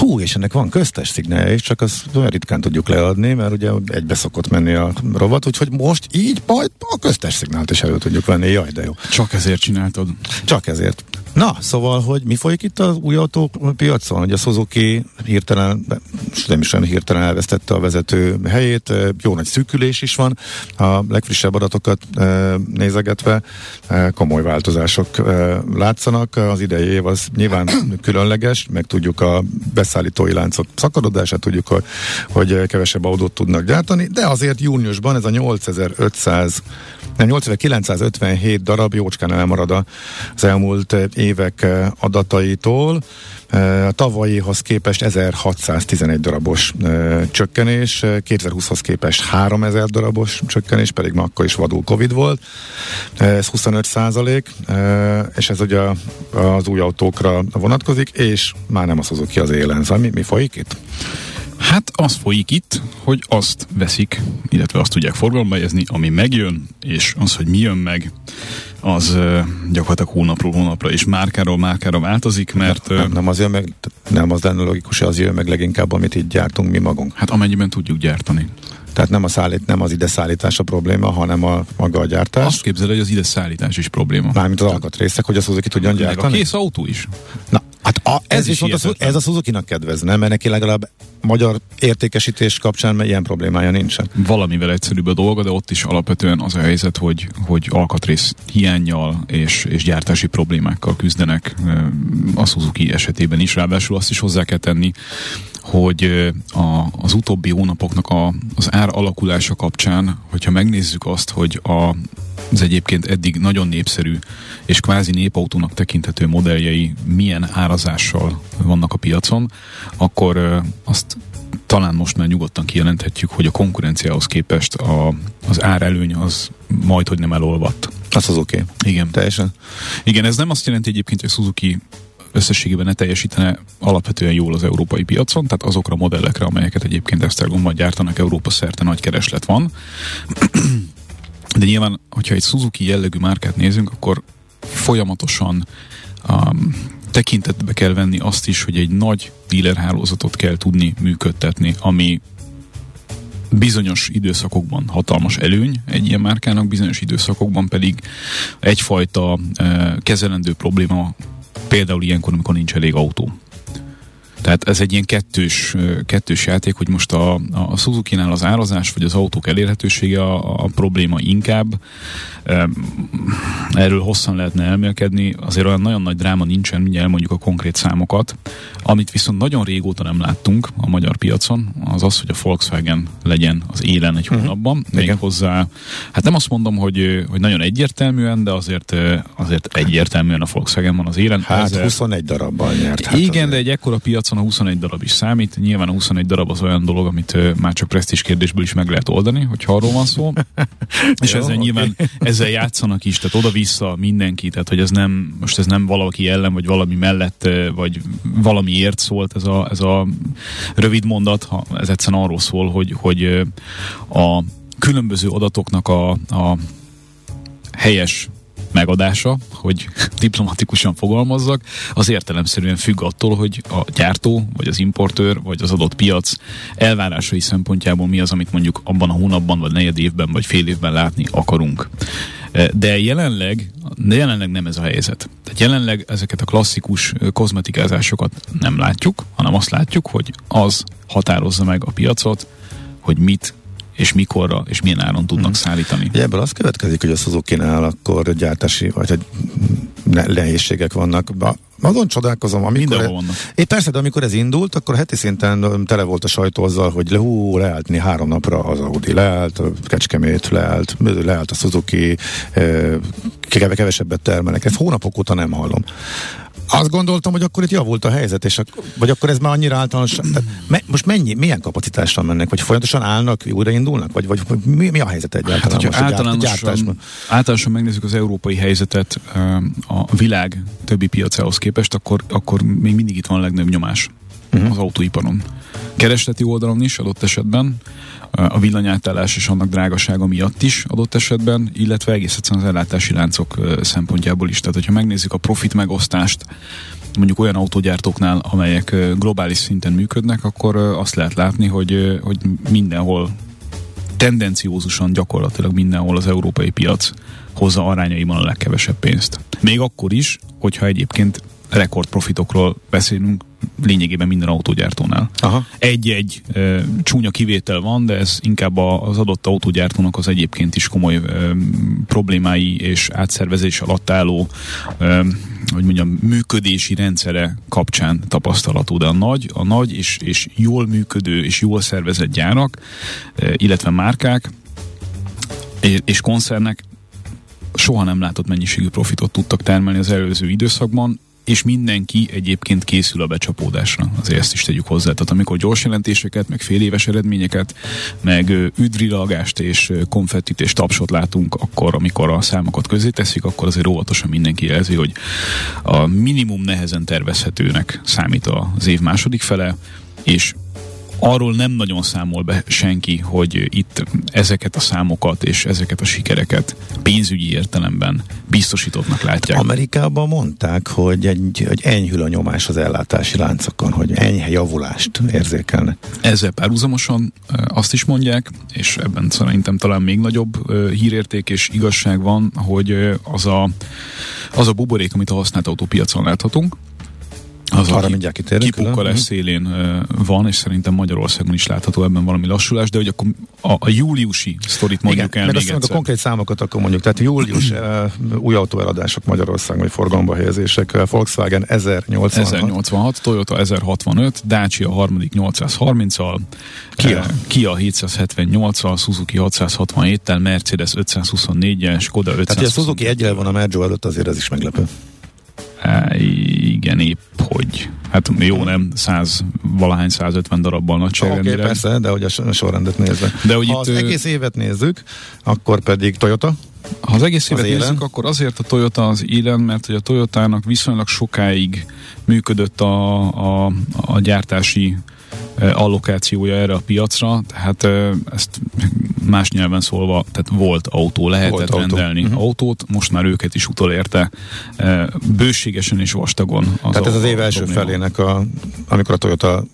Hú, és ennek van köztes szignálja is, csak azt olyan ritkán tudjuk leadni, mert ugye egybe szokott menni a rovat, úgyhogy most így majd a köztes szignált is elő tudjuk venni. Jaj, de jó. Csak ezért csináltad. Csak ezért. Na, szóval, hogy mi folyik itt az új autópiacon? Hogy a Suzuki hirtelen, nem is olyan hirtelen elvesztette a vezető helyét, jó nagy szűkülés is van, a legfrissebb adatokat nézegetve komoly változások látszanak. Az idei év az nyilván különleges, meg tudjuk a beszállítói láncok szakarodását, tudjuk, hogy, kevesebb autót tudnak gyártani, de azért júniusban ez a 8500 nem, 8957 darab jócskán elmarad az elmúlt évek adataitól. A tavalyihoz képest 1611 darabos csökkenés, 2020-hoz képest 3000 darabos csökkenés, pedig ma akkor is vadul Covid volt. Ez 25 százalék, és ez ugye az új autókra vonatkozik, és már nem a Suzuki az élen. Szóval mi, mi folyik itt? Hát az folyik itt, hogy azt veszik, illetve azt tudják forgalomba helyezni, ami megjön, és az, hogy mi jön meg, az gyakorlatilag hónapról hónapra és márkáról márkára változik, mert... Nem, nem, nem az jön meg, nem az lenne logikus, az jön meg leginkább, amit itt gyártunk mi magunk. Hát amennyiben tudjuk gyártani. Tehát nem, a szállít, nem az ide szállítás a probléma, hanem a maga a gyártás. Azt képzeled, hogy az ide szállítás is probléma. Mármint az alkatrészek, hogy a Suzuki tudjon gyártani. Meg a kész autó is. Na, hát a, ez, ez, is a, ez a Suzuki-nak kedvezne, mert neki legalább magyar értékesítés kapcsán ilyen problémája nincsen. Valamivel egyszerűbb a dolga, de ott is alapvetően az a helyzet, hogy, hogy alkatrész hiányjal és, és gyártási problémákkal küzdenek a Suzuki esetében is. Ráadásul azt is hozzá kell tenni, hogy a, az utóbbi hónapoknak a, az ár alakulása kapcsán, hogyha megnézzük azt, hogy a, az egyébként eddig nagyon népszerű és kvázi népautónak tekinthető modelljei milyen árazással vannak a piacon, akkor azt talán most már nyugodtan kijelenthetjük, hogy a konkurenciához képest a, az árelőny az majd, hogy nem elolvadt. Az az oké. Okay. Igen. Teljesen. Igen, ez nem azt jelenti egyébként, hogy Suzuki összességében ne teljesítene alapvetően jól az európai piacon, tehát azokra a modellekre, amelyeket egyébként Esztergomban gyártanak Európa szerte nagy kereslet van. De nyilván, hogyha egy Suzuki jellegű márkát nézünk, akkor folyamatosan um, tekintetbe kell venni azt is, hogy egy nagy dealerhálózatot kell tudni működtetni, ami bizonyos időszakokban hatalmas előny egy ilyen márkának, bizonyos időszakokban pedig egyfajta uh, kezelendő probléma, például ilyenkor, amikor nincs elég autó. Tehát ez egy ilyen kettős, kettős játék, hogy most a, a Suzuki-nál az árazás vagy az autók elérhetősége a, a probléma inkább. Erről hosszan lehetne elmélkedni, azért olyan nagyon nagy dráma nincsen, mindjárt elmondjuk a konkrét számokat. Amit viszont nagyon régóta nem láttunk a magyar piacon, az az, hogy a Volkswagen legyen az élen egy uh-huh. hónapban. Még hozzá, hát nem azt mondom, hogy, hogy nagyon egyértelműen, de azért, azért egyértelműen a Volkswagen van az élen. Hát Ezzel... 21 darabban nyert. Hát igen, azért. de egy ekkora piacon a 21 darab is számít. Nyilván a 21 darab az olyan dolog, amit már csak presztis kérdésből is meg lehet oldani, hogyha arról van szó. És Jó, ezzel okay. nyilván ezzel játszanak is, tehát oda-vissza mindenki, tehát hogy ez nem, most ez nem valaki ellen, vagy valami mellett, vagy valamiért szólt ez a, ez a rövid mondat, ez egyszerűen arról szól, hogy, hogy a különböző adatoknak a, a helyes megadása, hogy diplomatikusan fogalmazzak, az értelemszerűen függ attól, hogy a gyártó, vagy az importőr, vagy az adott piac elvárásai szempontjából mi az, amit mondjuk abban a hónapban, vagy negyed évben, vagy fél évben látni akarunk. De jelenleg, de jelenleg nem ez a helyzet. Tehát jelenleg ezeket a klasszikus kozmetikázásokat nem látjuk, hanem azt látjuk, hogy az határozza meg a piacot, hogy mit és mikorra, és milyen áron tudnak hmm. szállítani. Ebből az következik, hogy a Suzuki-nál akkor gyártási, vagy hogy nehézségek vannak. Azon csodálkozom, amikor... E, é, persze, de amikor ez indult, akkor heti szinten tele volt a sajtó azzal, hogy hú, leállt három napra az Audi, leállt a Kecskemét, leállt, leállt a Suzuki, kevesebbet termelnek. Ezt hónapok óta nem hallom Azt gondoltam, hogy akkor itt javult a helyzet, és ak- vagy akkor ez már annyira általános. Tehát me, most mennyi, milyen kapacitással mennek? Vagy folyamatosan állnak, újraindulnak? Vagy, vagy, vagy mi, mi a helyzet egyáltalán Hát, hogyha most gyárt- általánosan, általánosan megnézzük az európai helyzetet a világ többi piacához képest, akkor, akkor még mindig itt van a legnagyobb nyomás uh-huh. az autóiparon. Keresleti oldalon is adott esetben, a villanyátállás és annak drágasága miatt is adott esetben, illetve egész egyszerűen az ellátási láncok szempontjából is. Tehát, hogyha megnézzük a profit megosztást, mondjuk olyan autógyártóknál, amelyek globális szinten működnek, akkor azt lehet látni, hogy, hogy mindenhol tendenciózusan gyakorlatilag mindenhol az európai piac hozza arányaiban a legkevesebb pénzt. Még akkor is, hogyha egyébként rekordprofitokról beszélünk lényegében minden autógyártónál. Aha. Egy-egy e, csúnya kivétel van, de ez inkább a, az adott autógyártónak az egyébként is komoly e, problémái és átszervezés alatt álló e, hogy mondjam, működési rendszere kapcsán tapasztalatú, de a nagy, a nagy és, és jól működő és jól szervezett gyárak, illetve márkák és koncernek soha nem látott mennyiségű profitot tudtak termelni az előző időszakban, és mindenki egyébként készül a becsapódásra. Azért ezt is tegyük hozzá. Tehát amikor gyors jelentéseket, meg fél éves eredményeket, meg üdrilagást és konfettit és tapsot látunk, akkor, amikor a számokat közé teszik, akkor azért óvatosan mindenki jelzi, hogy a minimum nehezen tervezhetőnek számít az év második fele, és arról nem nagyon számol be senki, hogy itt ezeket a számokat és ezeket a sikereket pénzügyi értelemben biztosítottnak látják. Amerikában mondták, hogy, egy, hogy enyhül a nyomás az ellátási láncokon, hogy enyhe javulást érzékelnek. Ezzel párhuzamosan azt is mondják, és ebben szerintem talán még nagyobb hírérték és igazság van, hogy az a, az a buborék, amit a használt autópiacon láthatunk, az, Arra mindjárt kitérünk. Kipukkalás szélén van, és szerintem Magyarországon is látható ebben valami lassulás, de hogy akkor a, a júliusi sztorit mondjuk Igen, el még egyszer. a konkrét számokat akkor mondjuk, tehát július új autóeladások Magyarországon, vagy forgalomba helyezések, Volkswagen 1086. 1086, Toyota 1065, Dacia harmadik 830-al, Kia, Kia 778-al, Suzuki 667-tel, Mercedes 524-en, Skoda 500. Tehát, a Suzuki egyel van a Mergeo előtt, azért ez is meglepő. Igen, épp hogy. Hát jó, nem, 100, valahány 150 darabbal nagyságrendileg. Oké, okay, persze, de hogy a sorrendet nézve. De hogy ha itt, az egész évet nézzük, akkor pedig Toyota, ha az egész évet az nézzük, akkor azért a Toyota az élen, mert hogy a Toyotának viszonylag sokáig működött a, a, a gyártási allokációja erre a piacra, tehát ezt más nyelven szólva, tehát volt autó, lehetett volt rendelni autó. uh-huh. autót, most már őket is utolérte bőségesen és vastagon. Az tehát ez az év első probléma. felének, a, amikor a Toyota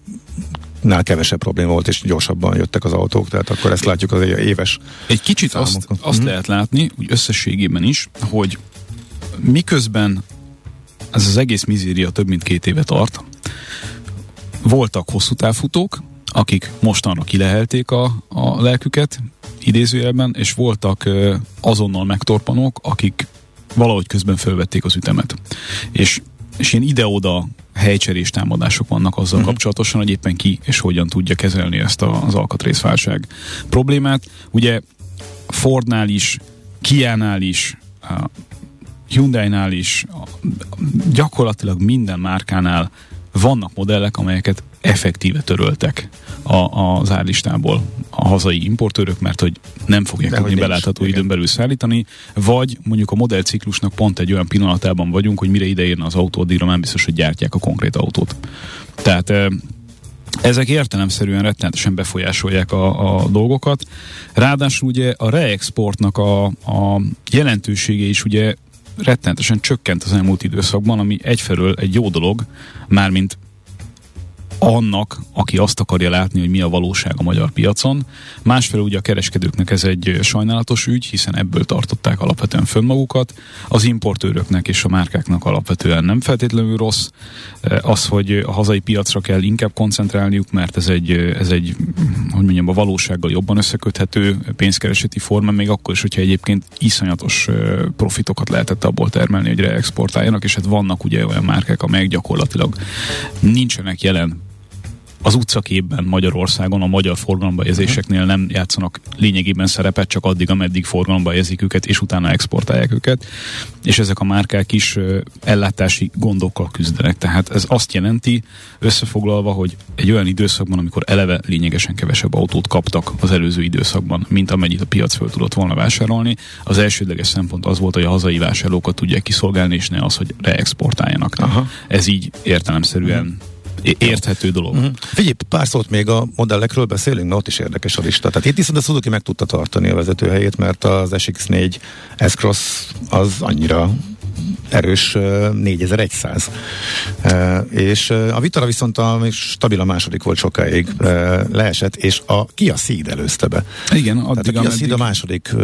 nál kevesebb probléma volt, és gyorsabban jöttek az autók, tehát akkor ezt látjuk az éves Egy kicsit számokon. azt, azt uh-huh. lehet látni, úgy összességében is, hogy miközben ez az egész mizéria több mint két éve tart, voltak hosszú távfutók, akik mostanra kilehelték a, a lelküket, idézőjelben, és voltak azonnal megtorpanók, akik valahogy közben felvették az ütemet. És, és ilyen ide-oda helycserés támadások vannak azzal uh-huh. kapcsolatosan, hogy éppen ki és hogyan tudja kezelni ezt a, az alkatrészválság problémát. Ugye Fordnál is, Kia-nál is, Hyundai-nál is, gyakorlatilag minden márkánál vannak modellek, amelyeket effektíve töröltek a, az árlistából a hazai importőrök, mert hogy nem fogják tudni belátható nincs. időn belül szállítani, vagy mondjuk a modellciklusnak pont egy olyan pillanatában vagyunk, hogy mire ideérne az autó, addigra nem biztos, hogy gyártják a konkrét autót. Tehát ezek értelemszerűen rettenetesen befolyásolják a, a dolgokat. Ráadásul ugye a reexportnak a, a jelentősége is ugye rettenetesen csökkent az elmúlt időszakban, ami egyfelől egy jó dolog, mármint annak, aki azt akarja látni, hogy mi a valóság a magyar piacon. Másfelől ugye a kereskedőknek ez egy sajnálatos ügy, hiszen ebből tartották alapvetően fönn magukat. Az importőröknek és a márkáknak alapvetően nem feltétlenül rossz. Az, hogy a hazai piacra kell inkább koncentrálniuk, mert ez egy, ez egy hogy mondjam, a valósággal jobban összeköthető pénzkereseti forma, még akkor is, hogyha egyébként iszonyatos profitokat lehetett abból termelni, hogy reexportáljanak, és hát vannak ugye olyan márkák, amelyek gyakorlatilag nincsenek jelen az utcaképben Magyarországon a magyar forgalomba érzéseknél nem játszanak lényegében szerepet, csak addig, ameddig forgalomba érzik őket, és utána exportálják őket. És ezek a márkák is ellátási gondokkal küzdenek. Tehát ez azt jelenti, összefoglalva, hogy egy olyan időszakban, amikor eleve lényegesen kevesebb autót kaptak az előző időszakban, mint amennyit a piac föl tudott volna vásárolni, az elsődleges szempont az volt, hogy a hazai vásárlókat tudják kiszolgálni, és ne az, hogy reexportáljanak. Aha. Ez így értelemszerűen érthető dolog. Uh-huh. Figyelj, pár szót még a modellekről beszélünk, mert ott is érdekes a lista. Tehát itt viszont a Suzuki meg tudta tartani a vezetőhelyét, mert az SX4 S-Cross az annyira erős 4100. És a Vitara viszont a, stabil a második volt sokáig leesett, és a Kia Ceed előzte be. Igen, addig, Tehát a Kia Ceed a második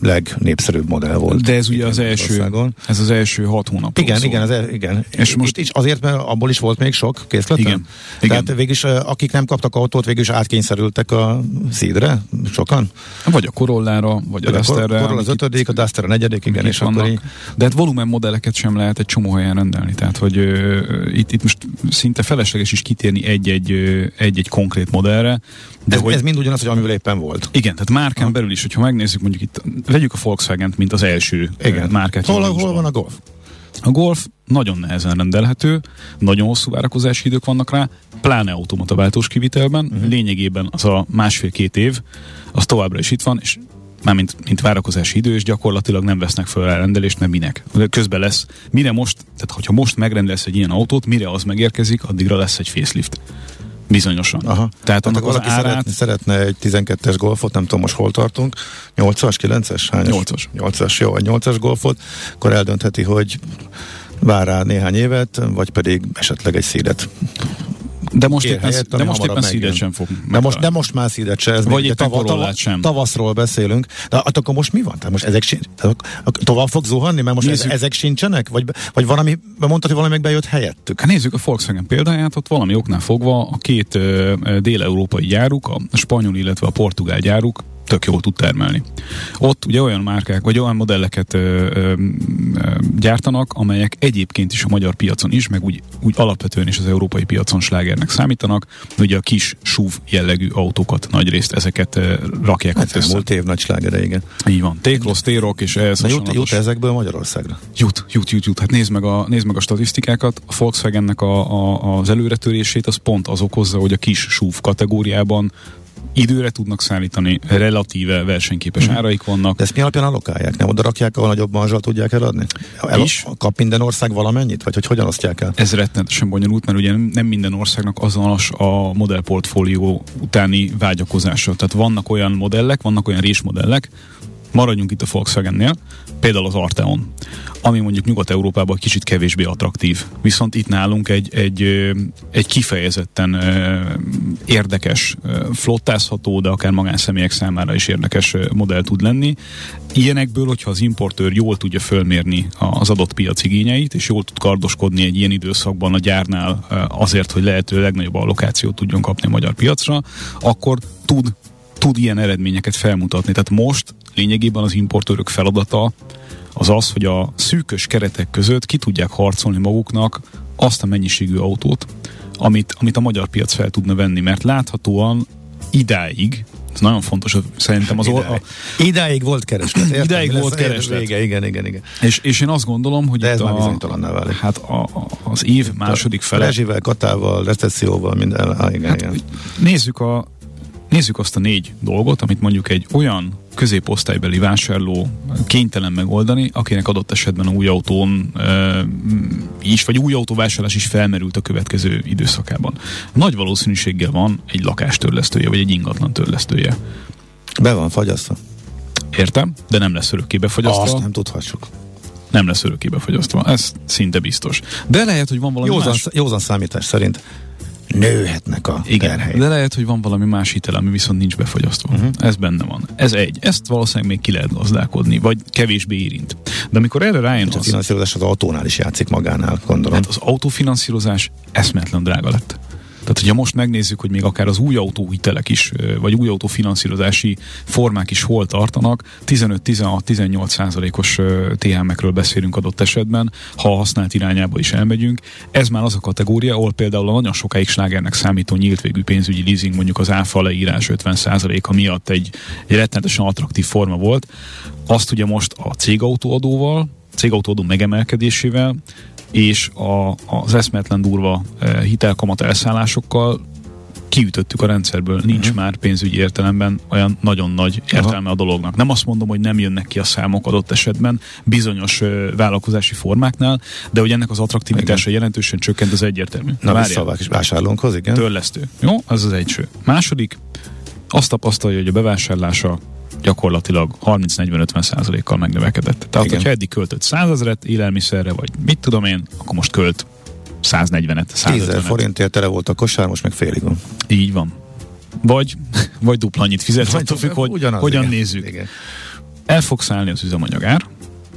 legnépszerűbb modell volt. De ez ugye az első, ez az első hat hónap. Igen, szól. igen, az, e- igen. És most is azért, mert abból is volt még sok készlet. Igen, Tehát igen. végülis akik nem kaptak autót, végülis átkényszerültek a Ceedre, sokan? Vagy a Corollára, vagy a, a Dusterre. A Corolla az ötödik, a Duster a negyedik, igen, és akkor így... De hát volumen modelleket sem lehet egy csomó helyen rendelni. Tehát, hogy ö, itt, itt most szinte felesleges is kitérni egy-egy, egy-egy konkrét modellre. De ez, hogy, ez mind ugyanaz, hogy amivel éppen volt. Igen, tehát márkán ha. belül is, hogyha megnézzük mondjuk itt, vegyük a Volkswagen-t, mint az első igen. márkát. Hol, hol van a Golf? A Golf nagyon nehezen rendelhető, nagyon hosszú várakozási idők vannak rá, pláne automata váltós kivitelben, uh-huh. lényegében az a másfél-két év, az továbbra is itt van, és mármint mint várakozási idő, és gyakorlatilag nem vesznek fel a rendelést, mert minek. Közben lesz, mire most, tehát hogyha most megrendelsz egy ilyen autót, mire az megérkezik, addigra lesz egy facelift. Bizonyosan. Aha. Tehát annak az árát... Szeretne, szeretne egy 12-es golfot, nem tudom most hol tartunk, 8-as, 9-es? 8-as. 8-as, jó, egy 8-as golfot, akkor eldöntheti, hogy vár rá néhány évet, vagy pedig esetleg egy szédet de most éppen, helyett, de most éppen szídet sem fog de most, de most már szídet sem. Ez Vagy éppen tava, tava, sem. Tavaszról beszélünk. De hát akkor most mi van? Tehát most ezek sincs, tovább fog zuhanni? Mert most nézzük. ezek sincsenek? Vagy, vagy valami, mondtad, hogy valami bejött helyettük? Hát nézzük a Volkswagen példáját, ott valami oknál fogva a két uh, dél-európai gyáruk, a spanyol, illetve a portugál gyáruk tök jól tud termelni. Ott ugye olyan márkák, vagy olyan modelleket ö, ö, gyártanak, amelyek egyébként is a magyar piacon is, meg úgy, úgy alapvetően is az európai piacon slágernek számítanak. Ugye a kis SUV jellegű autókat nagy részt ezeket ö, rakják hát össze. Múlt év nagy slágere, igen. Így van. Téklosz, térok és ehhez Na jut, jut ezekből Magyarországra? Jut, jut, jut, jut. Hát nézd meg a, nézd meg a statisztikákat. A Volkswagennek a, a, az előretörését az pont az okozza, hogy a kis SUV kategóriában időre tudnak szállítani, relatíve versenyképes hmm. áraik vannak. De ezt mi alapján allokálják? Nem oda rakják, ahol nagyobb marzsal tudják eladni? El, is. Kap minden ország valamennyit? Vagy hogy hogyan osztják el? Ez rettenetesen bonyolult, mert ugye nem minden országnak azonos a modellportfólió utáni vágyakozása. Tehát vannak olyan modellek, vannak olyan résmodellek, maradjunk itt a Volkswagennél, például az Arteon, ami mondjuk Nyugat-Európában kicsit kevésbé attraktív. Viszont itt nálunk egy, egy, egy kifejezetten érdekes, flottázható, de akár magánszemélyek számára is érdekes modell tud lenni. Ilyenekből, hogyha az importőr jól tudja fölmérni az adott piac igényeit, és jól tud kardoskodni egy ilyen időszakban a gyárnál azért, hogy lehető legnagyobb allokációt tudjon kapni a magyar piacra, akkor tud tud ilyen eredményeket felmutatni. Tehát most lényegében az importőrök feladata az az, hogy a szűkös keretek között ki tudják harcolni maguknak azt a mennyiségű autót, amit, amit a magyar piac fel tudna venni, mert láthatóan idáig, ez nagyon fontos, szerintem az... Idáig, a, idáig volt kereslet. Értem, idáig volt kereslet. Vége, igen, igen, igen. És, és én azt gondolom, hogy De ez már bizonytalanná válik. Hát a, a, az év második fele... Rezsivel, katával, recesszióval, minden. Ah, igen, hát, igen. Nézzük a Nézzük azt a négy dolgot, amit mondjuk egy olyan középosztálybeli vásárló kénytelen megoldani, akinek adott esetben új autón e, is, vagy új autóvásárlás is felmerült a következő időszakában. Nagy valószínűséggel van egy lakástörlesztője, vagy egy ingatlan törlesztője. Be van fagyasztva. Értem, de nem lesz örökké befagyasztva. Azt nem tudhatjuk. Nem lesz örökké befagyasztva, ez szinte biztos. De lehet, hogy van valami józan, más... Józan számítás szerint nőhetnek a Igen, terhelyek. de lehet, hogy van valami más hitel, ami viszont nincs befogyasztva. Uh-huh. Ez benne van. Ez egy. Ezt valószínűleg még ki lehet gazdálkodni, vagy kevésbé érint. De amikor erre rájön az... A finanszírozás az autónál is játszik magánál, gondolom. Hát az autófinanszírozás eszmetlen drága lett. Tehát, hogyha most megnézzük, hogy még akár az új autóhitelek is, vagy új autófinanszírozási formák is hol tartanak, 15-16-18 százalékos THM-ekről beszélünk adott esetben, ha a használt irányába is elmegyünk. Ez már az a kategória, ahol például a nagyon sokáig slágernek számító nyílt végű pénzügyi leasing, mondjuk az áfa leírás 50 százaléka miatt egy, egy rettenetesen attraktív forma volt. Azt ugye most a cégautóadóval, cégautóadó megemelkedésével és a, az eszmetlen durva e, hitelkamat elszállásokkal kiütöttük a rendszerből. Nincs uh-huh. már pénzügyi értelemben olyan nagyon nagy értelme Aha. a dolognak. Nem azt mondom, hogy nem jönnek ki a számok adott esetben bizonyos ö, vállalkozási formáknál, de hogy ennek az attraktivitása igen. jelentősen csökkent, az egyértelmű. Na, visszavák is vásárlónkhoz, igen. Törlesztő. Jó, ez az egyső. Második, azt tapasztalja, hogy a bevásárlása gyakorlatilag 30-40-50 százalékkal megnövekedett. Tehát, Igen. hogyha eddig költött 100 ezeret élelmiszerre, vagy mit tudom én, akkor most költ 140-et, 150 10 forintért tele volt a kosár, most meg félig van. Így van. Vagy, vagy dupla annyit fizet, attól függ, hogy ugyanaz, hogyan igen. nézzük. Igen. El fog szállni az üzemanyagár,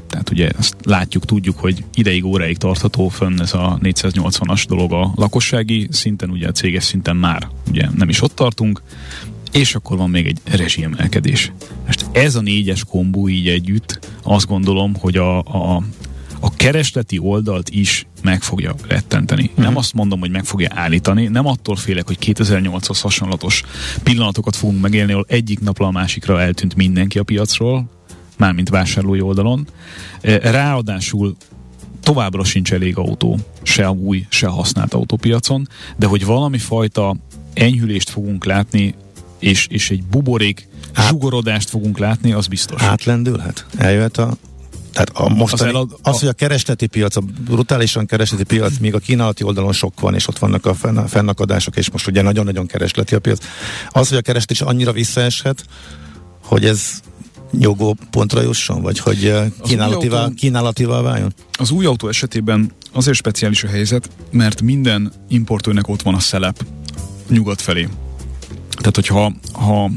tehát ugye ezt látjuk, tudjuk, hogy ideig, óráig tartható fönn ez a 480-as dolog a lakossági szinten, ugye a céges szinten már ugye nem is ott tartunk, és akkor van még egy rezsiemelkedés. Most ez a négyes kombó így együtt azt gondolom, hogy a, a, a keresleti oldalt is meg fogja rettenteni. Uh-huh. Nem azt mondom, hogy meg fogja állítani, nem attól félek, hogy 2008-hoz hasonlatos pillanatokat fogunk megélni, ahol egyik napra a másikra eltűnt mindenki a piacról, mármint vásárlói oldalon. E, ráadásul továbbra sincs elég autó, se a új, se a használt autópiacon, de hogy valami fajta enyhülést fogunk látni és, és egy buborék Át, zsugorodást fogunk látni, az biztos. Átlendülhet? Eljöhet a tehát a mostani, az, elad, az, hogy a keresleti piac, a brutálisan keresleti piac, még a kínálati oldalon sok van, és ott vannak a fennakadások, és most ugye nagyon-nagyon keresleti a piac. Az, hogy a kereslet is annyira visszaeshet, hogy ez nyugó pontra jusson, vagy hogy kínálativá, autó, kínálativá váljon? Az új autó esetében azért speciális a helyzet, mert minden importőrnek ott van a szelep nyugat felé. Tehát, hogyha ha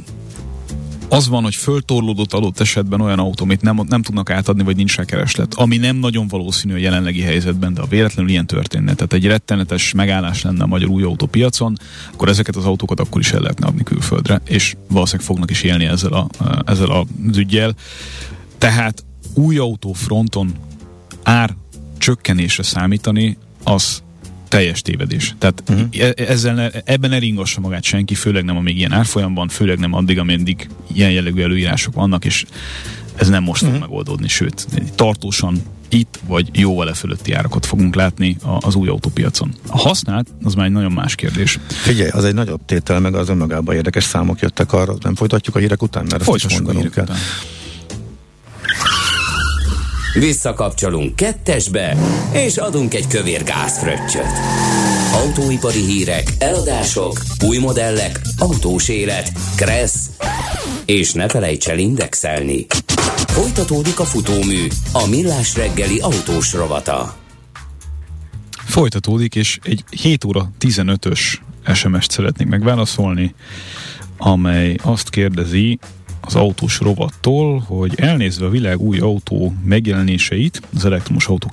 az van, hogy föltorlódott adott esetben olyan autó, amit nem, nem tudnak átadni, vagy nincs rá kereslet, ami nem nagyon valószínű a jelenlegi helyzetben, de a véletlenül ilyen történne, tehát egy rettenetes megállás lenne a magyar új autópiacon, akkor ezeket az autókat akkor is el lehetne adni külföldre, és valószínűleg fognak is élni ezzel, a, ezzel az ügyjel. Tehát új autó fronton ár csökkenésre számítani, az teljes tévedés. Tehát uh-huh. ezzel ebben ne ringassa magát senki, főleg nem a még ilyen árfolyamban, főleg nem addig, ameddig ilyen jellegű előírások vannak, és ez nem most uh-huh. fog megoldódni, sőt, tartósan itt vagy jóval e fölötti árakat fogunk látni az új autópiacon. A használt, az már egy nagyon más kérdés. Figyelj, az egy nagyobb tétel, meg az önmagában érdekes számok jöttek arra, nem folytatjuk a hírek után, mert Folytassuk azt is mondanunk kell. Után. Visszakapcsolunk kettesbe, és adunk egy kövér gázfröccsöt. Autóipari hírek, eladások, új modellek, autós élet, kressz, és ne felejts el indexelni. Folytatódik a futómű, a millás reggeli autós rovata. Folytatódik, és egy 7 óra 15-ös SMS-t szeretnék megválaszolni, amely azt kérdezi, az autós rovattól, hogy elnézve a világ új autó megjelenéseit az elektromos autó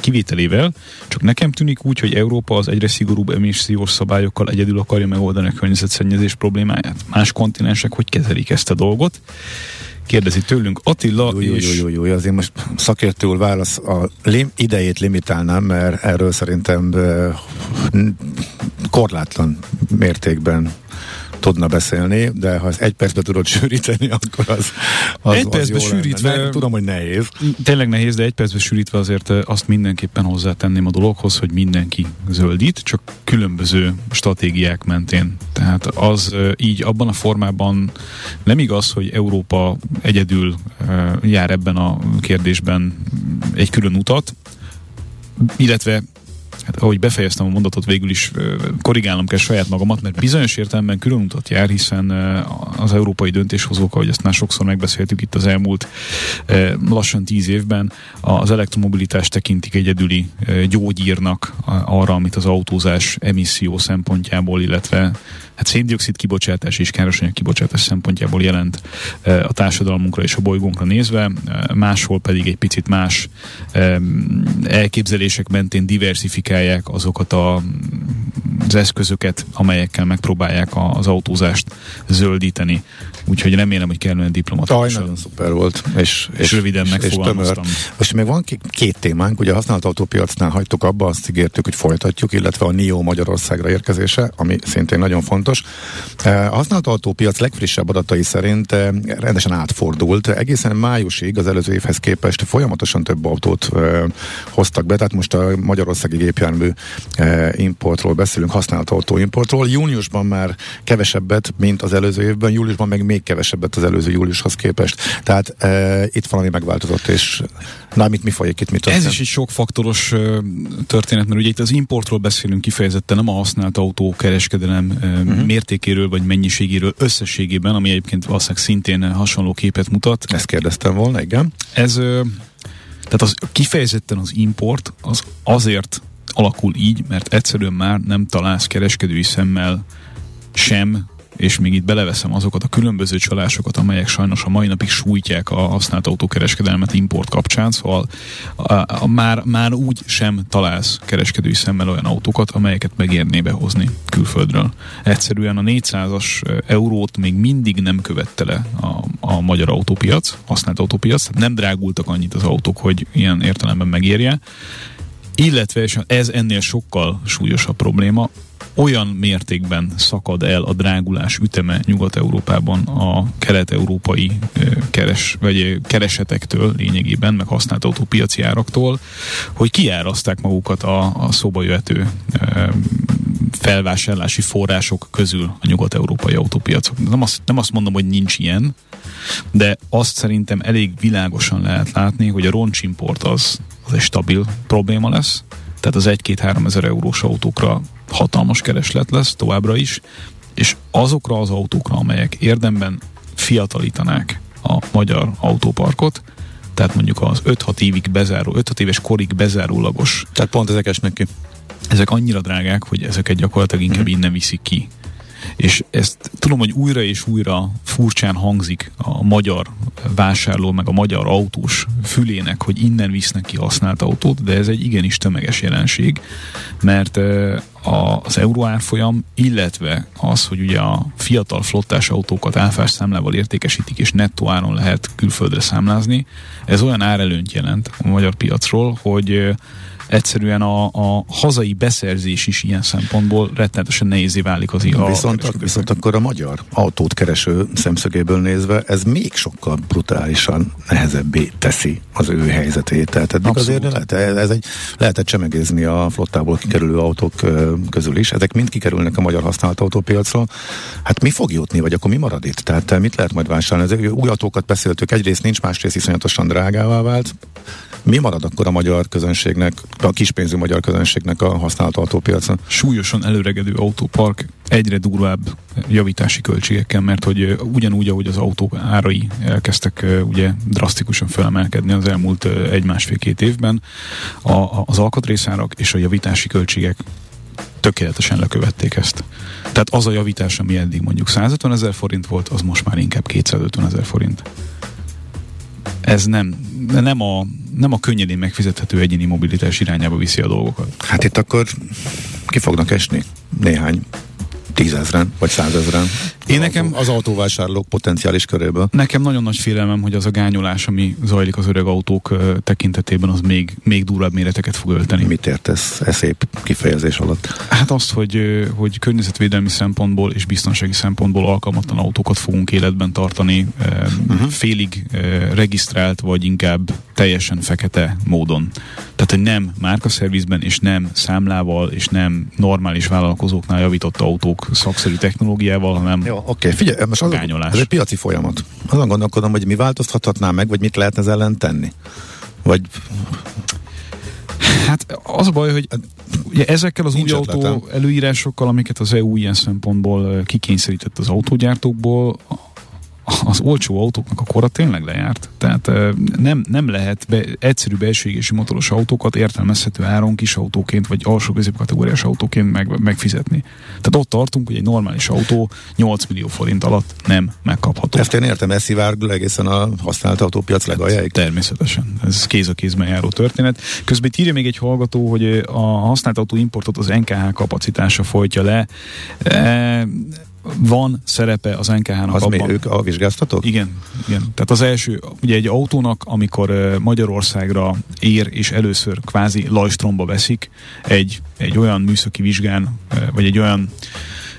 kivételével, csak nekem tűnik úgy, hogy Európa az egyre szigorúbb emissziós szabályokkal egyedül akarja megoldani a környezetszennyezés problémáját. Más kontinensek hogy kezelik ezt a dolgot? Kérdezi tőlünk Attila jó, jó, és... Jó, jó, jó, azért most szakértőül válasz a lim- idejét limitálnám, mert erről szerintem korlátlan mértékben tudna beszélni, de ha ezt egy percbe tudod sűríteni, akkor az, az Egy percbe az sűrítve... Ne, tudom, hogy nehéz. Tényleg nehéz, de egy percbe sűrítve azért azt mindenképpen hozzátenném a dologhoz, hogy mindenki zöldít, csak különböző stratégiák mentén. Tehát az így abban a formában nem igaz, hogy Európa egyedül jár ebben a kérdésben egy külön utat, illetve hát ahogy befejeztem a mondatot, végül is korrigálnom kell saját magamat, mert bizonyos értelemben külön utat jár, hiszen az európai döntéshozók, ahogy ezt már sokszor megbeszéltük itt az elmúlt lassan tíz évben, az elektromobilitást tekintik egyedüli gyógyírnak arra, amit az autózás emisszió szempontjából, illetve hát széndiokszid kibocsátás és károsanyag kibocsátás szempontjából jelent a társadalmunkra és a bolygónkra nézve, máshol pedig egy picit más elképzelések mentén diversifikálják azokat a az eszközöket, amelyekkel megpróbálják az autózást zöldíteni. Úgyhogy remélem, hogy kellően diplomatikus. nagyon szuper volt. És, és, és röviden megfogalmaztam. Most még van két témánk, ugye a használt autópiacnál hagytuk abba, azt ígértük, hogy folytatjuk, illetve a NIO Magyarországra érkezése, ami szintén nagyon fontos. A használt autópiac legfrissebb adatai szerint rendesen átfordult. Egészen májusig az előző évhez képest folyamatosan több autót hoztak be, tehát most a magyarországi gépjármű importról beszélünk, használt autóimportról. Júniusban már kevesebbet, mint az előző évben, júliusban meg még kevesebbet az előző júliushoz képest. Tehát e, itt valami megváltozott, és na, mit mi folyik itt, mit Ez is egy sokfaktoros történet, mert ugye itt az importról beszélünk kifejezetten, nem a használt autó kereskedelem uh-huh. mértékéről vagy mennyiségéről összességében, ami egyébként valószínűleg szintén hasonló képet mutat. Ezt kérdeztem volna, igen. Ez tehát az kifejezetten az import az azért alakul így, mert egyszerűen már nem találsz kereskedői szemmel sem és még itt beleveszem azokat a különböző csalásokat, amelyek sajnos a mai napig sújtják a használt autókereskedelmet import kapcsán, szóval a, a, a, már, már úgy sem találsz kereskedői szemmel olyan autókat, amelyeket megérné behozni külföldről. Egyszerűen a 400-as eurót még mindig nem követte le a, a magyar autópiac, használt autópiac, tehát nem drágultak annyit az autók, hogy ilyen értelemben megérje, illetve, és ez ennél sokkal súlyosabb probléma, olyan mértékben szakad el a drágulás üteme Nyugat-Európában a kelet-európai keres, vagy keresetektől lényegében, meg használt autópiaci áraktól, hogy kiáraszták magukat a, a szóba jöhető felvásárlási források közül a nyugat-európai autópiacok. Nem azt, nem azt mondom, hogy nincs ilyen, de azt szerintem elég világosan lehet látni, hogy a roncsimport az, az egy stabil probléma lesz, tehát az 1-2-3 ezer eurós autókra hatalmas kereslet lesz továbbra is, és azokra az autókra, amelyek érdemben fiatalítanák a magyar autóparkot, tehát mondjuk az 5-6 évig bezáró, 5-6 éves korig bezárólagos. Tehát pont ezek esnek ki. Ezek annyira drágák, hogy ezeket gyakorlatilag inkább mm. innen viszik ki. És ezt tudom, hogy újra és újra furcsán hangzik a magyar vásárló, meg a magyar autós fülének, hogy innen visznek ki használt autót, de ez egy igenis tömeges jelenség, mert az euróárfolyam, illetve az, hogy ugye a fiatal flottás autókat áfás számlával értékesítik, és nettó áron lehet külföldre számlázni, ez olyan árelőnyt jelent a magyar piacról, hogy egyszerűen a, a hazai beszerzés is ilyen szempontból rettenetesen nehézé válik az ilyen. Viszont, viszont akkor a magyar autót kereső szemszögéből nézve ez még sokkal brutálisan nehezebbé teszi az ő helyzetét. Tehát eddig azért lehet, ez egy, lehetett csemegézni a flottából kikerülő autók közül is. Ezek mind kikerülnek a magyar használt autópiacról. Hát mi fog jutni, vagy akkor mi marad itt? Tehát mit lehet majd vásárolni? Ezek új autókat beszéltük, egyrészt nincs, másrészt iszonyatosan drágává vált. Mi marad akkor a magyar közönségnek, a kispénzű magyar közönségnek a használt autópiacon? Súlyosan előregedő autópark egyre durvább javítási költségekkel, mert hogy ugyanúgy, ahogy az autók árai elkezdtek ugye drasztikusan felemelkedni az elmúlt egy-másfél-két évben, a, az alkatrészárak és a javítási költségek tökéletesen lekövették ezt. Tehát az a javítás, ami eddig mondjuk 150 ezer forint volt, az most már inkább 250 ezer forint. Ez nem, nem a nem a könnyedén megfizethető egyéni mobilitás irányába viszi a dolgokat. Hát itt akkor ki fognak esni néhány tízezren, vagy százezren. Én az nekem az autóvásárlók potenciális köréből. Nekem nagyon nagy félelmem, hogy az a gányolás, ami zajlik az öreg autók tekintetében, az még, még durvább méreteket fog ölteni. Mit értesz e szép kifejezés alatt? Hát azt, hogy, hogy környezetvédelmi szempontból és biztonsági szempontból alkalmatlan autókat fogunk életben tartani, uh, uh-huh. félig regisztrált, vagy inkább teljesen fekete módon. Tehát, hogy nem márkaszervizben, és nem számlával, és nem normális vállalkozóknál javított autók szakszerű technológiával, hanem Jó, oké, okay. figyelj, most az, ez egy piaci folyamat. Azon gondolkodom, hogy mi változtathatná meg, vagy mit lehetne ez ellen tenni? Vagy Hát az a baj, hogy ugye ezekkel az Nincs új ötletem. autó előírásokkal, amiket az EU ilyen szempontból kikényszerített az autógyártókból, az olcsó autóknak a kora tényleg lejárt. Tehát nem, nem lehet be, egyszerű belső égési motoros autókat értelmezhető áron kis autóként, vagy alsó középkategóriás autóként meg, megfizetni. Tehát ott tartunk, hogy egy normális autó 8 millió forint alatt nem megkapható. Ezt én értem, ez szivárg egészen a használt autópiac legaljáig. Természetesen. Ez kéz a kézben járó történet. Közben itt írja még egy hallgató, hogy a használt autó importot az NKH kapacitása folytja le. E, van szerepe az NKH-nak az abban. Mi, ők a vizsgáztatók? Igen, igen. Tehát az első, ugye egy autónak, amikor Magyarországra ér, és először kvázi lajstromba veszik, egy, egy olyan műszaki vizsgán, vagy egy olyan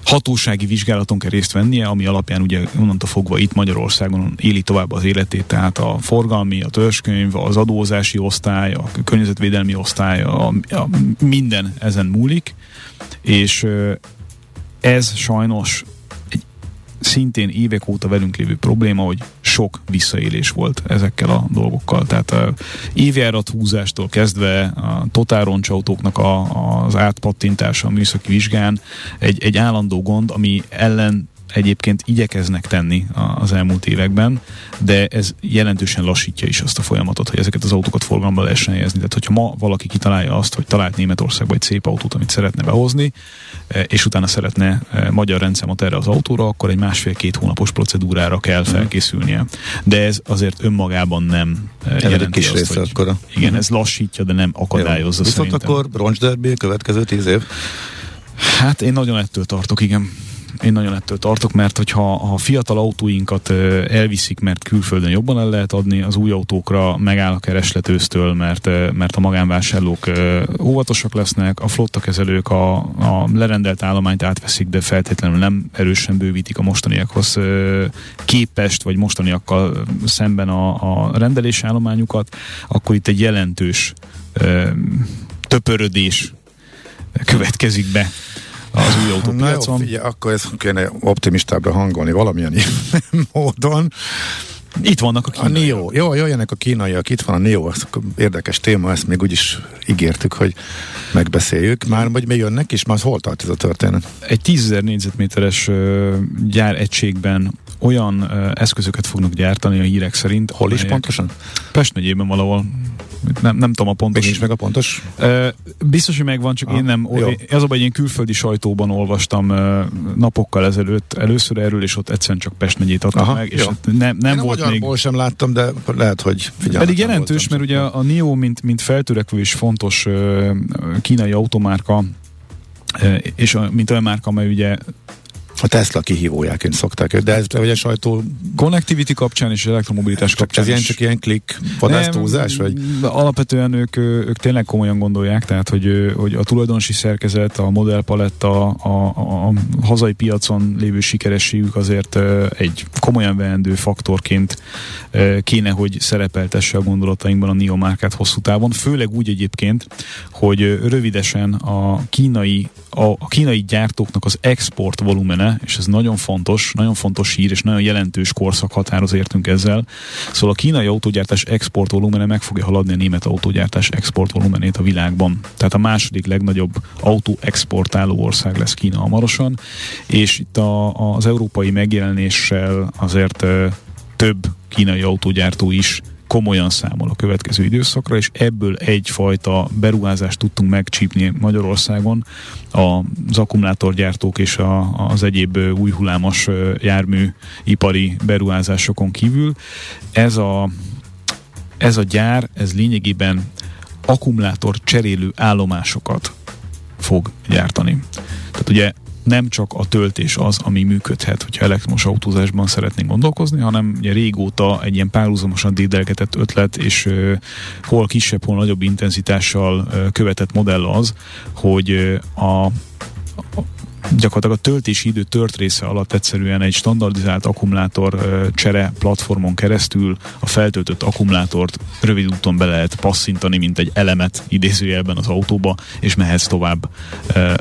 hatósági vizsgálaton kell részt vennie, ami alapján ugye onnantól fogva itt Magyarországon éli tovább az életét, tehát a forgalmi, a törzskönyv, az adózási osztály, a környezetvédelmi osztály, a, a minden ezen múlik, és ez sajnos szintén évek óta velünk lévő probléma, hogy sok visszaélés volt ezekkel a dolgokkal. Tehát a évjárat húzástól kezdve a totálroncsautóknak a, az átpattintása a műszaki vizsgán egy, egy állandó gond, ami ellen egyébként igyekeznek tenni az elmúlt években, de ez jelentősen lassítja is azt a folyamatot, hogy ezeket az autókat forgalomba lehessen helyezni. Tehát, hogyha ma valaki kitalálja azt, hogy talált Németországban egy szép autót, amit szeretne behozni, e, és utána szeretne e, magyar rendszámot erre az autóra, akkor egy másfél-két hónapos procedúrára kell mhm. felkészülnie. De ez azért önmagában nem e, jelenti kis azt, része hogy, akkor. Igen, ez lassítja, de nem akadályozza Jó. Viszont szerintem. akkor roncsderbi következő tíz év? Hát én nagyon ettől tartok, igen én nagyon ettől tartok, mert hogyha a fiatal autóinkat elviszik, mert külföldön jobban el lehet adni, az új autókra megáll a kereslet ősztől, mert, mert a magánvásárlók óvatosak lesznek, a flottakezelők a, a lerendelt állományt átveszik, de feltétlenül nem erősen bővítik a mostaniakhoz képest, vagy mostaniakkal szemben a, a rendelés állományukat, akkor itt egy jelentős töpörödés következik be az új autópiacon. Na jó, figyelj, akkor ezt kéne optimistábbra hangolni valamilyen módon. Itt vannak a kínaiak. A Nio. Jó, jöjjenek a kínaiak, itt van a Nio, ez érdekes téma, ezt még úgyis ígértük, hogy megbeszéljük. Már vagy mi jönnek, és már hol tart ez a történet? Egy 10.000 négyzetméteres uh, gyáregységben olyan uh, eszközöket fognak gyártani a hírek szerint. Hol is pontosan? Pest megyében valahol nem, nem tudom a pontos. Nincs meg a pontos? Biztos, hogy megvan, csak ah, én nem. Jó. Az a én külföldi sajtóban olvastam napokkal ezelőtt először erről, és ott egyszerűen csak Pest megyét adtak Aha, meg, és nem, nem én volt még... sem láttam, de lehet, hogy Pedig jelentős, mert ugye a NIO, mint, mint feltörekvő és fontos kínai automárka, és a, mint olyan márka, amely ugye a Tesla kihívójáként szokták, de ez ugye sajtó... Connectivity kapcsán és elektromobilitás kapcsán Ez ilyen csak ilyen klik vadásztózás? Vagy? Alapvetően ők, ők tényleg komolyan gondolják, tehát hogy, hogy a tulajdonosi szerkezet, a modellpaletta, a, a, a hazai piacon lévő sikerességük azért egy komolyan veendő faktorként kéne, hogy szerepeltesse a gondolatainkban a NIO márkát hosszú távon, főleg úgy egyébként, hogy rövidesen a kínai, a, a kínai gyártóknak az export volumene és ez nagyon fontos, nagyon fontos hír, és nagyon jelentős korszak határoz értünk ezzel. Szóval a kínai autógyártás exportvolumene meg fogja haladni a német autógyártás exportvolumenét a világban. Tehát a második legnagyobb autó exportáló ország lesz Kína hamarosan, és itt a, az európai megjelenéssel azért több kínai autógyártó is komolyan számol a következő időszakra, és ebből egyfajta beruházást tudtunk megcsípni Magyarországon az akkumulátorgyártók és a, az egyéb új hullámos jármű ipari beruházásokon kívül. Ez a, ez a gyár, ez lényegében akkumulátor cserélő állomásokat fog gyártani. Tehát ugye nem csak a töltés az, ami működhet, hogyha elektromos autózásban szeretnénk gondolkozni, hanem ugye régóta egy ilyen párhuzamosan dédelgetett ötlet, és uh, hol kisebb, hol nagyobb intenzitással uh, követett modell az, hogy uh, a, gyakorlatilag a töltési idő tört része alatt egyszerűen egy standardizált akkumulátor csere platformon keresztül a feltöltött akkumulátort rövid úton be lehet passzintani, mint egy elemet idézőjelben az autóba, és mehetsz tovább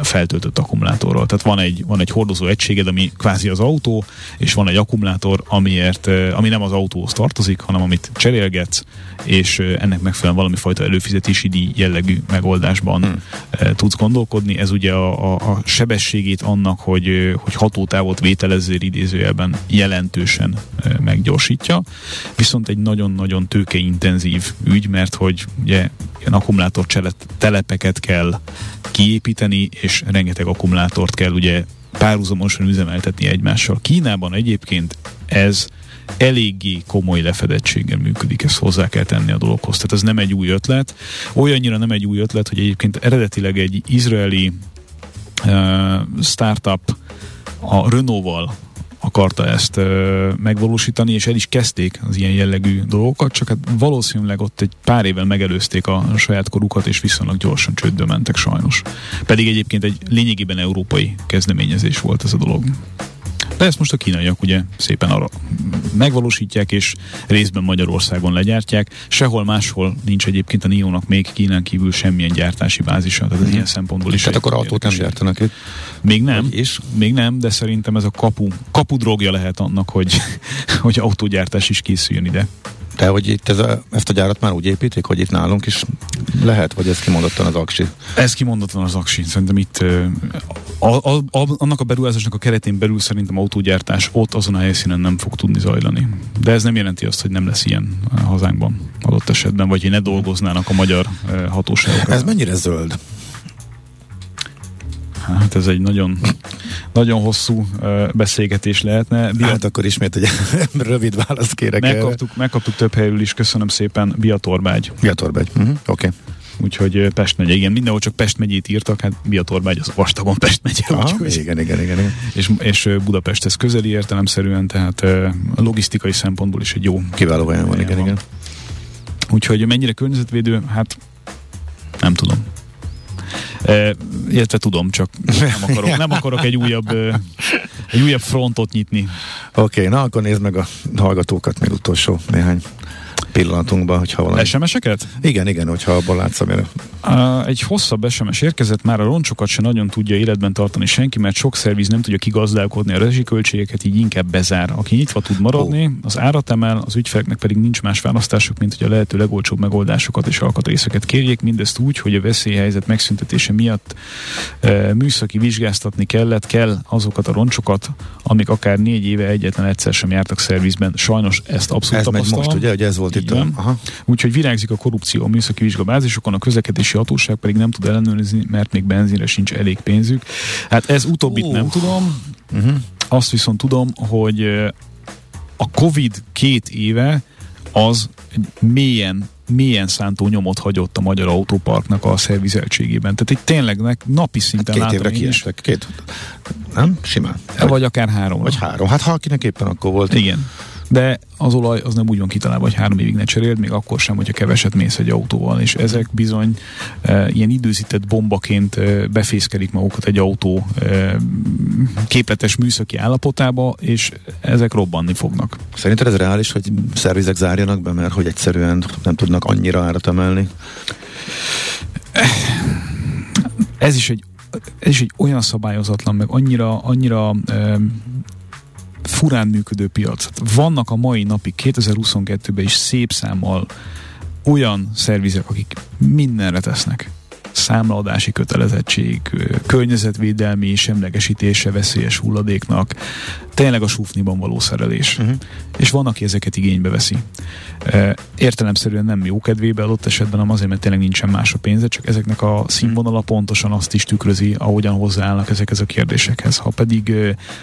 feltöltött akkumulátorral. Tehát van egy, van egy hordozó egységed, ami kvázi az autó, és van egy akkumulátor, amiért, ami nem az autóhoz tartozik, hanem amit cserélgetsz, és ennek megfelelően valami fajta előfizetési díj jellegű megoldásban hmm. tudsz gondolkodni. Ez ugye a, a, a sebességét annak, hogy, hogy hatótávot vételezzél idézőjelben jelentősen meggyorsítja, viszont egy nagyon-nagyon tőkeintenzív ügy, mert hogy ugye ilyen akkumulátor telepeket kell kiépíteni, és rengeteg akkumulátort kell ugye párhuzamosan üzemeltetni egymással. Kínában egyébként ez eléggé komoly lefedettséggel működik, ezt hozzá kell tenni a dologhoz. Tehát ez nem egy új ötlet. Olyannyira nem egy új ötlet, hogy egyébként eredetileg egy izraeli startup a Renault-val akarta ezt megvalósítani, és el is kezdték az ilyen jellegű dolgokat, csak hát valószínűleg ott egy pár évvel megelőzték a saját korukat, és viszonylag gyorsan csődbe mentek sajnos. Pedig egyébként egy lényegében európai kezdeményezés volt ez a dolog. De ezt most a kínaiak ugye szépen arra megvalósítják, és részben Magyarországon legyártják. Sehol máshol nincs egyébként a Niónak még Kínán kívül semmilyen gyártási bázisa, tehát ez hmm. ilyen szempontból is. Tehát akkor autót nem gyártanak itt? Még nem, és? még nem, de szerintem ez a kapu, kapu drogja lehet annak, hogy, hogy autógyártás is készüljön ide. De hogy itt ez a, ezt a gyárat már úgy építik, hogy itt nálunk is lehet, vagy ez kimondottan az aksi? Ez kimondottan az aksi. Szerintem itt a, a, a, annak a beruházásnak a keretén belül szerintem autógyártás ott azon a helyszínen nem fog tudni zajlani. De ez nem jelenti azt, hogy nem lesz ilyen hazánkban adott esetben, vagy hogy ne dolgoznának a magyar hatóságok. Ez mennyire zöld? Hát ez egy nagyon, nagyon hosszú beszélgetés lehetne. Bia... Hát akkor ismét egy rövid választ kérek. Megkaptuk, megkaptuk több helyről is, köszönöm szépen, Biatorbágy. Biatorbágy, uh-huh. oké. Okay. Úgyhogy Pest megye, igen, mindenhol csak Pest megyét írtak, hát Biatorbágy az vastagon Pest megye. Aha, úgyhogy, igen, igen, igen, igen. És, és Budapesthez közeli értelemszerűen, tehát a logisztikai szempontból is egy jó. Kiváló olyan van, igen, van. igen. Úgyhogy mennyire környezetvédő, hát nem tudom. E, illetve tudom, csak nem akarok, nem akarok egy újabb, egy újabb frontot nyitni. Oké, okay, na akkor nézd meg a hallgatókat még utolsó néhány pillanatunkban, hogyha valami... SMS-eket? Igen, igen, hogyha abból látsz, amire... Uh, egy hosszabb SMS érkezett, már a roncsokat se nagyon tudja életben tartani senki, mert sok szerviz nem tudja kigazdálkodni a rezsiköltségeket, így inkább bezár. Aki nyitva tud maradni, oh. az árat emel, az ügyfeleknek pedig nincs más választásuk, mint hogy a lehető legolcsóbb megoldásokat és alkatrészeket kérjék, mindezt úgy, hogy a veszélyhelyzet megszüntetése miatt uh, műszaki vizsgáztatni kellett, kell azokat a roncsokat, amik akár négy éve egyetlen egyszer sem jártak szervizben. Sajnos ezt abszolút ez tapasztalom. most, ugye, hogy ez volt Aha. Úgyhogy virágzik a korrupció a műszaki vizsgabázisokon, a közlekedési hatóság pedig nem tud ellenőrizni, mert még benzinre sincs elég pénzük. Hát ez utóbbit uh. nem tudom. Uh-huh. Azt viszont tudom, hogy a Covid két éve az mélyen mélyen szántó nyomot hagyott a magyar autóparknak a szervizeltségében. Tehát itt tényleg napi szinten hát két évre kiestek. Két, nem? Simán. Vagy, vagy akár három. Vagy három. Hát ha akinek éppen akkor volt. Igen de az olaj az nem úgy van kitalálva, hogy három évig ne cseréld, még akkor sem, hogyha keveset mész egy autóval, és ezek bizony e, ilyen időzített bombaként e, befészkedik magukat egy autó e, képletes műszaki állapotába, és ezek robbanni fognak. Szerinted ez reális, hogy szervizek zárjanak be, mert hogy egyszerűen nem tudnak annyira árat emelni? Ez is egy ez is egy olyan szabályozatlan, meg annyira, annyira furán működő piac. Vannak a mai napig 2022-ben is szép számmal olyan szervizek, akik mindenre tesznek számlaadási kötelezettség, környezetvédelmi semlegesítése veszélyes hulladéknak, tényleg a súfniban való szerelés. Uh-huh. És van, aki ezeket igénybe veszi. Értelemszerűen nem jó kedvébe adott esetben, hanem azért, mert tényleg nincsen más a pénze, csak ezeknek a színvonala pontosan azt is tükrözi, ahogyan hozzáállnak ezekhez a kérdésekhez. Ha pedig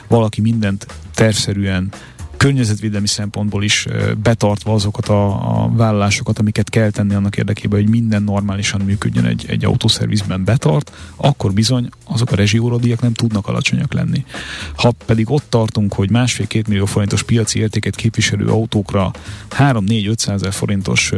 valaki mindent tervszerűen környezetvédelmi szempontból is betartva azokat a, a vállalásokat, amiket kell tenni annak érdekében, hogy minden normálisan működjön egy, egy autószervizben betart, akkor bizony azok a rezsiórodíjak nem tudnak alacsonyak lenni. Ha pedig ott tartunk, hogy másfél-két millió forintos piaci értéket képviselő autókra 3-4-500 forintos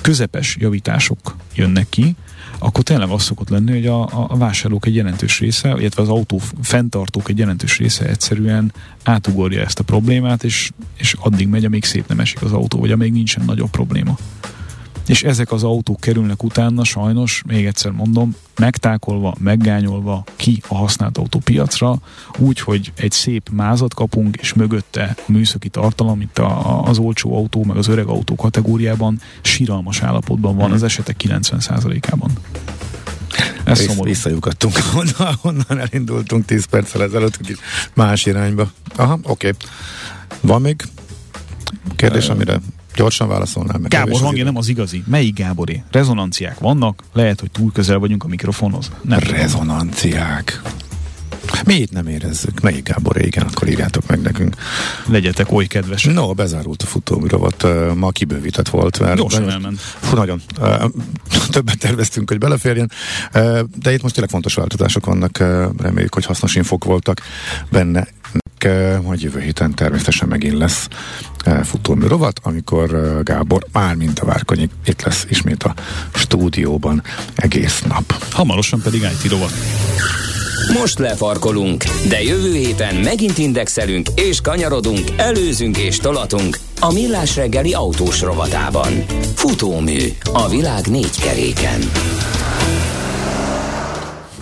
közepes javítások jönnek ki, akkor tényleg az szokott lenni, hogy a, a vásárlók egy jelentős része, illetve az autó fenntartók egy jelentős része egyszerűen átugorja ezt a problémát, és, és addig megy, amíg szép nem esik az autó, vagy amíg nincsen nagyobb probléma és ezek az autók kerülnek utána sajnos, még egyszer mondom, megtákolva, meggányolva ki a használt autópiacra, úgy, hogy egy szép mázat kapunk, és mögötte a műszaki tartalom, itt a, az olcsó autó, meg az öreg autó kategóriában síralmas állapotban van az esetek 90%-ában. Ez Visz, Visszajukadtunk onnan, onnan elindultunk 10 perccel ezelőtt, más irányba. Aha, oké. Okay. Van még kérdés, amire gyorsan válaszolnám meg. Gábor hangja nem az igazi. Melyik Gáboré? Rezonanciák vannak, lehet, hogy túl közel vagyunk a mikrofonhoz. Nem Rezonanciák. Mi itt nem érezzük. Melyik Gábor igen, akkor írjátok meg nekünk. Legyetek oly kedves. No, bezárult a futóműrovat, ma kibővített volt. Mert Gyorsan elment. Fú, nagyon. Többet terveztünk, hogy beleférjen. De itt most tényleg fontos változások vannak. Reméljük, hogy hasznos infok voltak benne majd jövő héten természetesen megint lesz futómű rovat, amikor Gábor már mint a Várkonyi itt lesz ismét a stúdióban egész nap. Hamarosan pedig IT rovat. Most lefarkolunk, de jövő héten megint indexelünk és kanyarodunk, előzünk és tolatunk a Millás reggeli autós rovatában. Futómű a világ négy keréken.